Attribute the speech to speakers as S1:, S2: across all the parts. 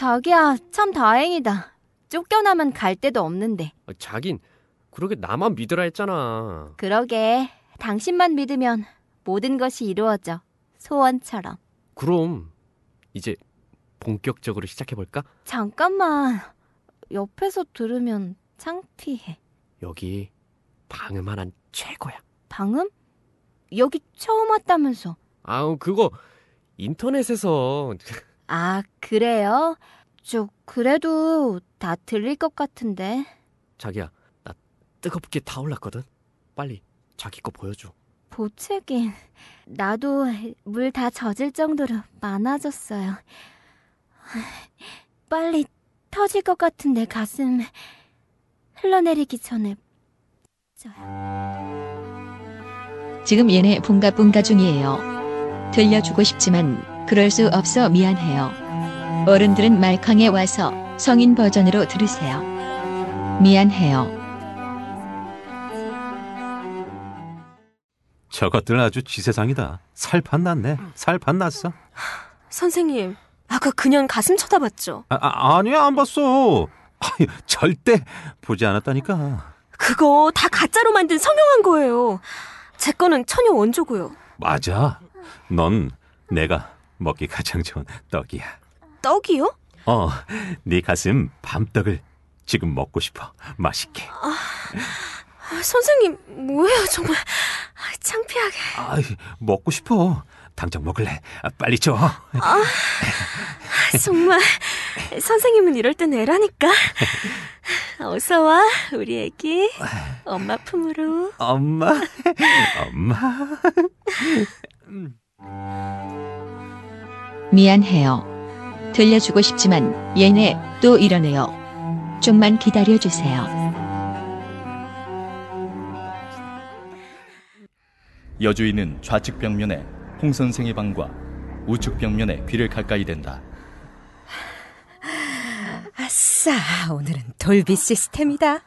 S1: 자기야, 참 다행이다. 쫓겨나면 갈 데도 없는데.
S2: 아, 자긴 그러게 나만 믿으라 했잖아.
S1: 그러게, 당신만 믿으면 모든 것이 이루어져. 소원처럼.
S2: 그럼 이제 본격적으로 시작해 볼까?
S1: 잠깐만. 옆에서 들으면 창피해.
S2: 여기 방음 하나 최고야.
S1: 방음? 여기 처음 왔다면서.
S2: 아우 그거 인터넷에서
S1: 아, 그래요? 저, 그래도 다 들릴 것 같은데.
S2: 자기야 나 뜨겁게 타올랐거든. 빨리 자기 거 보여줘.
S1: 보채긴. 나도 물 다 젖을 정도로 많아졌어요. 빨리 터질 것 같은데 가슴 흘러내리기 전에.
S3: 지금 얘네 붕가붕가 중이에요. 들려주고 싶지만 그럴 수 없어 미안해요. 어른들은 말캉에 와서 성인 버전으로 들으세요. 미안해요.
S4: 저것들 아주 지세상이다. 살판 났네. 살판 났어.
S5: 선생님, 아까 그냥 가슴 쳐다봤죠?
S4: 아, 아 아니야 안 봤어. 아유, 절대 보지 않았다니까.
S5: 그거 다 가짜로 만든 성형한 거예요. 제 거는 천연 원조고요.
S4: 맞아. 넌 내가 먹기 가장 좋은 떡이야.
S5: 떡이요?
S4: 어, 네 가슴 밤떡을 지금 먹고 싶어. 맛있게.
S5: 아, 선생님, 뭐예요, 정말. 아, 창피하게.
S4: 아, 먹고 싶어. 당장 먹을래. 아, 빨리 줘.
S5: 아, 정말. 선생님은 이럴 땐 애라니까. 어서 와, 우리 애기. 엄마 품으로.
S4: 엄마, 엄마.
S3: 미안해요. 들려주고 싶지만 얘네 또 이러네요. 좀만 기다려주세요.
S6: 여주인은 좌측 벽면에 홍 선생의 방과 우측 벽면에 귀를 가까이 댄다.
S7: 아싸, 오늘은 돌비 시스템이다.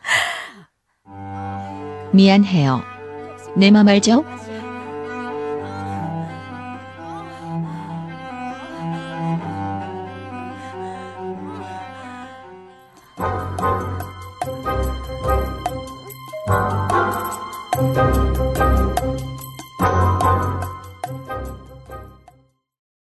S3: 미안해요. 내 맘 알죠?